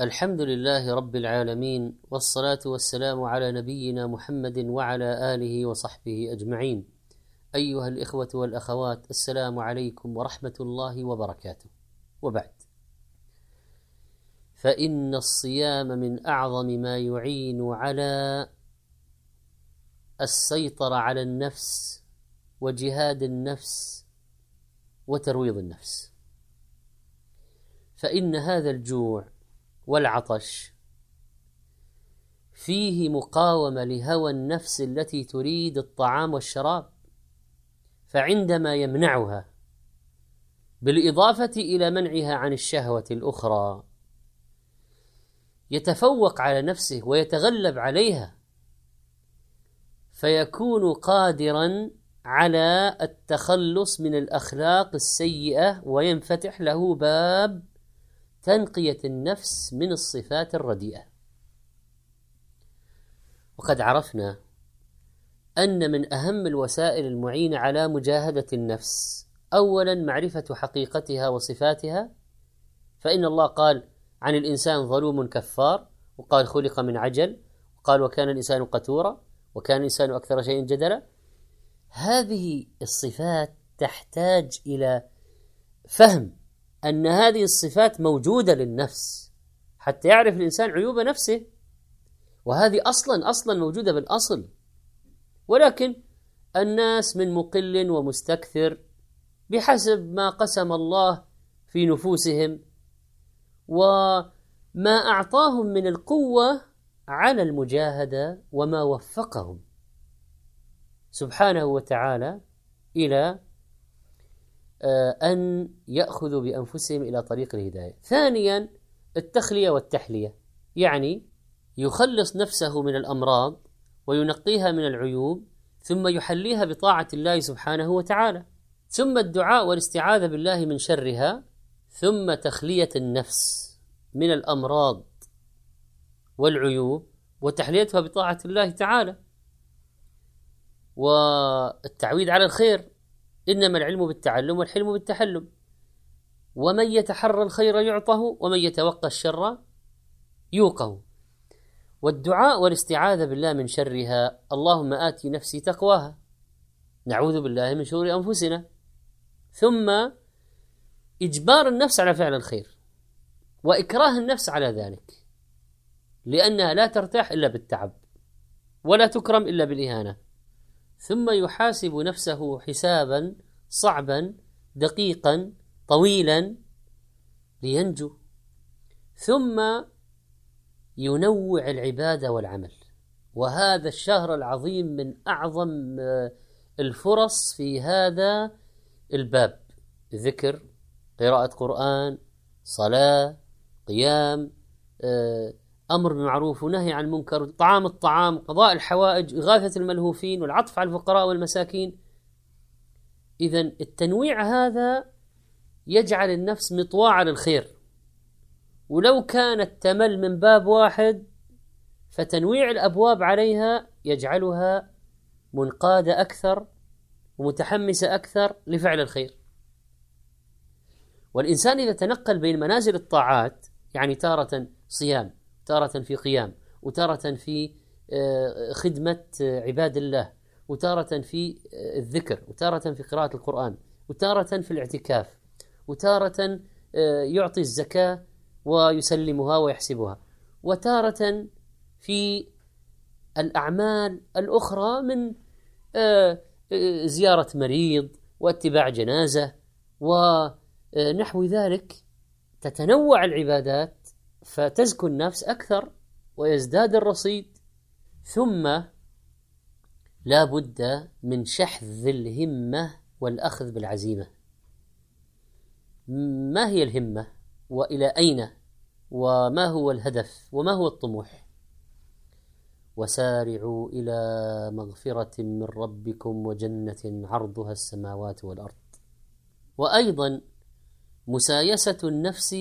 الحمد لله رب العالمين والصلاة والسلام على نبينا محمد وعلى آله وصحبه أجمعين. أيها الإخوة والأخوات السلام عليكم ورحمة الله وبركاته. وبعد فإن الصيام من أعظم ما يعين على السيطرة على النفس وجهاد النفس وترويض النفس. فإن هذا الجوع والعطش. فيه مقاومة لهوى النفس التي تريد الطعام والشراب فعندما يمنعها بالإضافة إلى منعها عن الشهوة الأخرى يتفوق على نفسه ويتغلب عليها فيكون قادرا على التخلص من الأخلاق السيئة وينفتح له باب تنقية النفس من الصفات الرديئة. وقد عرفنا أن من أهم الوسائل المعينة على مجاهدة النفس أولا معرفة حقيقتها وصفاتها فإن الله قال عن الإنسان ظلوم كفار وقال خلق من عجل وقال وكان الإنسان قتورا وكان الإنسان أكثر شيء جدلا. هذه الصفات تحتاج إلى فهم أن هذه الصفات موجودة للنفس. حتى يعرف الإنسان عيوب نفسه. وهذه أصلا أصلا موجودة بالأصل. ولكن الناس من مقل ومستكثر بحسب ما قسم الله في نفوسهم وما أعطاهم من القوة على المجاهدة وما وفقهم. سبحانه وتعالى إلى أن يأخذوا بأنفسهم إلى طريق الهداية. ثانيا التخلية والتحلية. يعني يخلص نفسه من الأمراض وينقيها من العيوب ثم يحليها بطاعة الله سبحانه وتعالى. ثم الدعاء والاستعاذة بالله من شرها ثم تخلية النفس من الأمراض والعيوب وتحليتها بطاعة الله تعالى. والتعويد على الخير. إنما العلم بالتعلم والحلم بالتحلم. ومن يتحرى الخير يعطه ومن يتوقى الشر يوقه. والدعاء والاستعاذة بالله من شرها اللهم آتي نفسي تقواها. نعوذ بالله من شرور أنفسنا. ثم إجبار النفس على فعل الخير وإكراه النفس على ذلك لأنها لا ترتاح إلا بالتعب ولا تكرم إلا بالإهانة. ثم يحاسب نفسه حسابا صعبا دقيقا طويلا لينجو. ثم ينوع العباده والعمل. وهذا الشهر العظيم من أعظم آه، الفرص في هذا الباب. ذكر قراءة قرآن صلاة قيام أمر بالمعروف ونهي عن المنكر طعام الطعام قضاء الحوائج إغاثة الملهوفين والعطف على الفقراء والمساكين. اذا التنويع هذا يجعل النفس مطواعة للخير. ولو كانت تمل من باب واحد فتنويع الأبواب عليها يجعلها منقاده أكثر ومتحمسه أكثر لفعل الخير. والإنسان إذا تنقل بين منازل الطاعات يعني تارة صيام تارة في قيام وتارة في آه، خدمة عباد الله وتارة في آه، الذكر وتارة في قراءة القرآن وتارة في الاعتكاف وتارة آه، يعطي الزكاة ويسلمها ويحسبها وتارة في الأعمال الأخرى من زيارة مريض واتباع جنازة ونحو ذلك تتنوع العبادات فتزكو النفس أكثر ويزداد الرصيد ثم لا بد من شحذ الهمة والأخذ بالعزيمة. ما هي الهمة؟ وإلى أين؟ وما هو الهدف؟ وما هو الطموح؟ وسارعوا إلى مغفرة من ربكم وجنة عرضها السماوات والأرض. وأيضا مسايسة النفس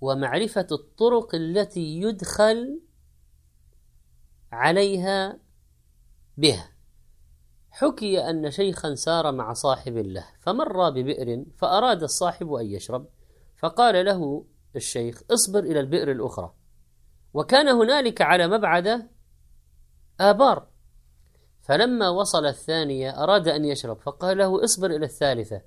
ومعرفة الطرق التي يدخل عليها بها. حكي أن شيخا سار مع صاحب له فمر ببئر فأراد الصاحب أن يشرب فقال له الشيخ اصبر إلى البئر الأخرى. وكان هنالك على مبعده آبار. فلما وصل الثانية أراد أن يشرب فقال له اصبر إلى الثالثة.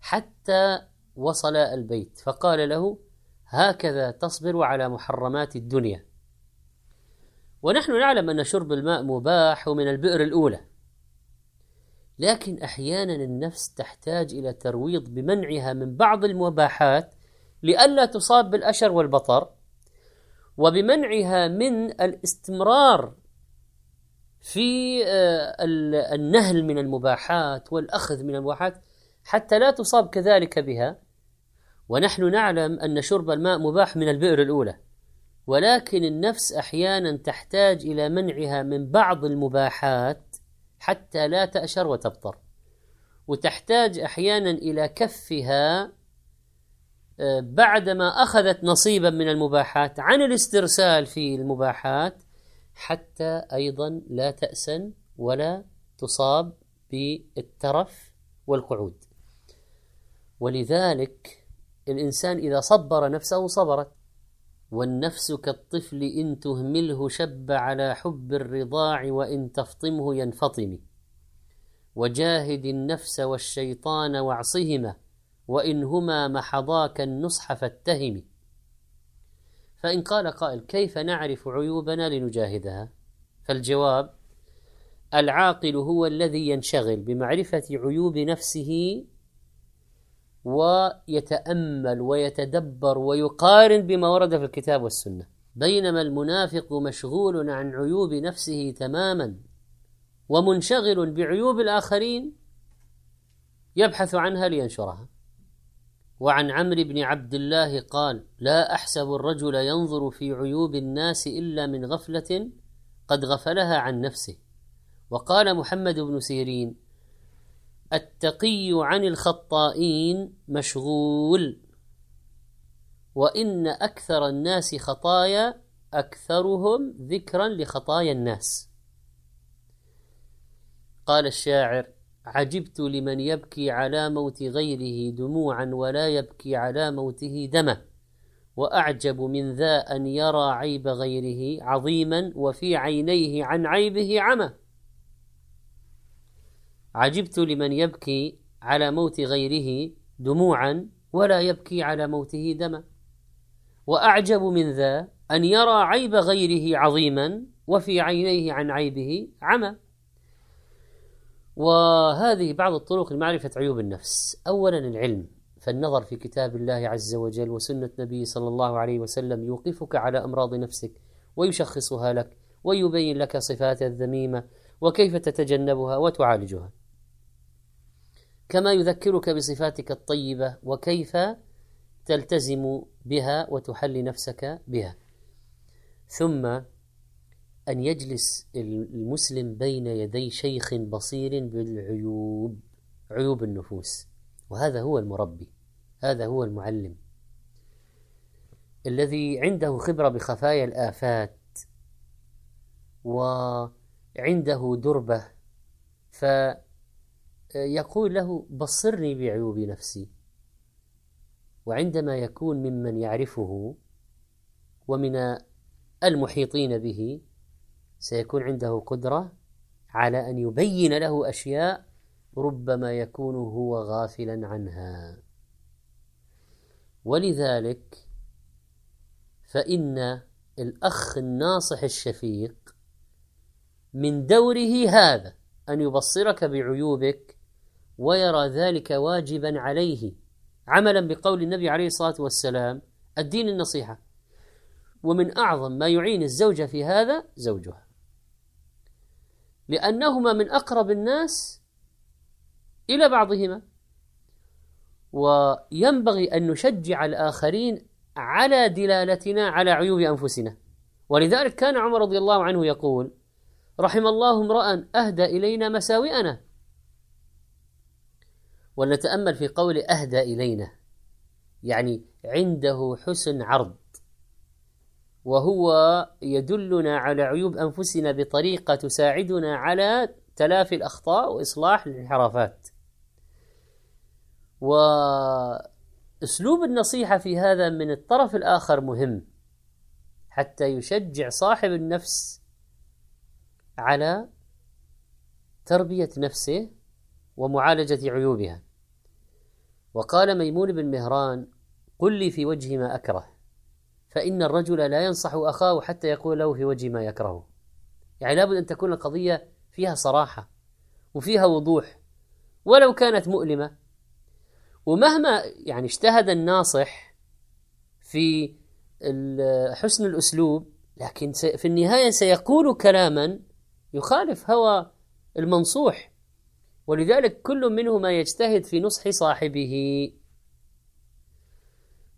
حتى وصل البيت. فقال له هكذا تصبر على محرمات الدنيا. ونحن نعلم أن شرب الماء مباح من البئر الأولى. لكن أحيانا النفس تحتاج إلى ترويض بمنعها من بعض المباحات لئلا تصاب بالأشر والبطر وبمنعها من الاستمرار في آه، النهل من المباحات والأخذ من المباحات. حتى لا تصاب كذلك بها. ونحن نعلم أن شرب الماء مباح من البئر الأولى ولكن النفس أحيانا تحتاج إلى منعها من بعض المباحات حتى لا تأشر وتبطر. وتحتاج أحيانا إلى كفها آه، بعدما أخذت نصيبا من المباحات عن الاسترسال في المباحات حتى أيضا لا تأسن ولا تصاب بالترف والقعود. ولذلك الإنسان إذا صبر نفسه صبرت. والنفس كالطفل إن تهمله شب على حب الرضاع وإن تفطمه ينفطم. وجاهد النفس والشيطان واعصهما وإن هما محضاك النصح فاتهم. فإن قال قائل كيف نعرف عيوبنا لنجاهدها؟ فالجواب العاقل هو الذي ينشغل بمعرفة عيوب نفسه ويتأمل ويتدبر ويقارن بما ورد في الكتاب والسنة. بينما المنافق مشغول عن عيوب نفسه تماما ومنشغل بعيوب الآخرين يبحث عنها لينشرها. وعن عمرو بن عبد الله قال لا أحسب الرجل ينظر في عيوب الناس إلا من غفلة قد غفلها عن نفسه وقال محمد بن سيرين التقي عن الخطائين مشغول. وإن أكثر الناس خطايا أكثرهم ذكرا لخطايا الناس. قال الشاعر عجبت لمن يبكي على موت غيره دموعا ولا يبكي على موته دما وأعجب من ذا أن يرى عيب غيره عظيما وفي عينيه عن عيبه عمى. عجبت لمن يبكي على موت غيره دموعا ولا يبكي على موته دما. وأعجب من ذا أن يرى عيب غيره عظيما وفي عينيه عن عيبه عمى. وهذه بعض الطرق لمعرفة عيوب النفس. أولا العلم فالنظر في كتاب الله عز وجل وسنة نبيه صلى الله عليه وسلم يوقفك على أمراض نفسك ويشخصها لك ويبين لك صفات الذميمة وكيف تتجنبها وتعالجها. كما يذكرك بصفاتك الطيبة وكيف تلتزم بها وتحلي نفسك بها. ثم أن يجلس المسلم بين يدي شيخ بصير بالعيوب عيوب النفوس. وهذا هو المربي هذا هو المعلم. الذي عنده خبرة بخفايا الآفات وعنده دربة فيقول له بصرني بعيوب نفسي. وعندما يكون ممن يعرفه ومن المحيطين به سيكون عنده قدرة على أن يبين له أشياء ربما يكون هو غافلا عنها. ولذلك فإن الأخ الناصح الشفيق من دوره هذا أن يبصرك بعيوبك ويرى ذلك واجبا عليه. عملا بقول النبي عليه الصلاة والسلام الدين النصيحة. ومن أعظم ما يعين الزوجة في هذا زوجها. لأنهما من أقرب الناس إلى بعضهما. وينبغي أن نشجع الآخرين على دلالتنا على عيوب أنفسنا. ولذلك كان عمر رضي الله عنه يقول رحم الله امرأ أهدى إلينا مساوئنا. ولنتأمل في قول أهدى إلينا يعني عنده حسن عرض وهو يدلنا على عيوب أنفسنا بطريقة تساعدنا على تلافي الأخطاء وإصلاح الانحرافات. أسلوب النصيحة في هذا من الطرف الآخر مهم حتى يشجع صاحب النفس على تربية نفسه ومعالجة عيوبها. وقال ميمون بن مهران قل لي في وجه ما أكره فإن الرجل لا ينصح أخاه حتى يقول له في وجه ما يكرهه يعني لابد أن تكون القضية فيها صراحة وفيها وضوح ولو كانت مؤلمة. ومهما يعني اجتهد الناصح في حسن الأسلوب لكن في النهاية سيقول كلاما يخالف هوى المنصوح. ولذلك كل منهما يجتهد في نصح صاحبه.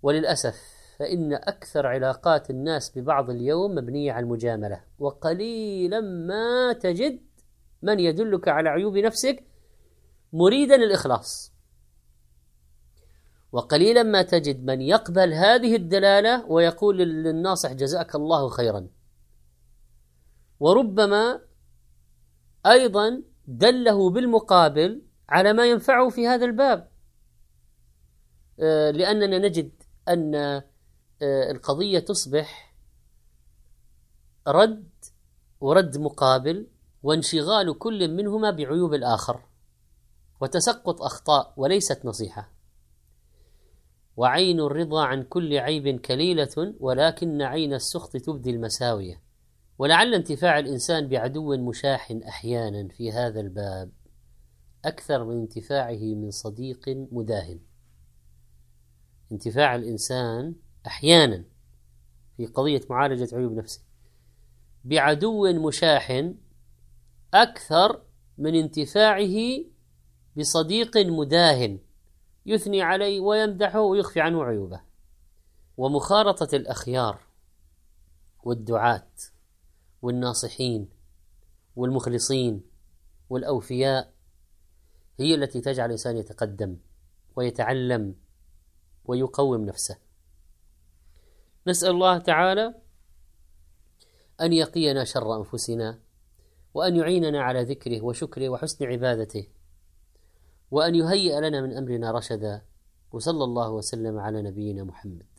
وللأسف فإن أكثر علاقات الناس ببعض اليوم مبنية على المجاملة وقليلا ما تجد من يدلك على عيوب نفسك مريدا الإخلاص. وقليلا ما تجد من يقبل هذه الدلالة ويقول للناصح جزاك الله خيرا. وربما أيضا دله بالمقابل على ما ينفعه في هذا الباب. آه، لأننا نجد أن آه، القضية تصبح رد ورد مقابل وانشغال كل منهما بعيوب الآخر وتسقط أخطاء وليست نصيحة. وعين الرضا عن كل عيب كليلة ولكن عين السخط تبدي المساوية. ولعل انتفاع الإنسان بعدو مشاح أحيانا في هذا الباب أكثر من انتفاعه من صديق مداهن. انتفاع الإنسان أحيانا في قضية معالجة عيوب نفسه بعدو مشاح أكثر من انتفاعه بصديق مداهن يثني عليه ويمدحه ويخفي عنه عيوبه. ومخالطة الأخيار والدعاة والناصحين والمخلصين والأوفياء هي التي تجعل الإنسان يتقدم ويتعلم ويقوم نفسه. نسأل الله تعالى أن يقينا شر أنفسنا وأن يعيننا على ذكره وشكره وحسن عبادته وأن يهيئ لنا من أمرنا رشدا وصلى الله وسلم على نبينا محمد.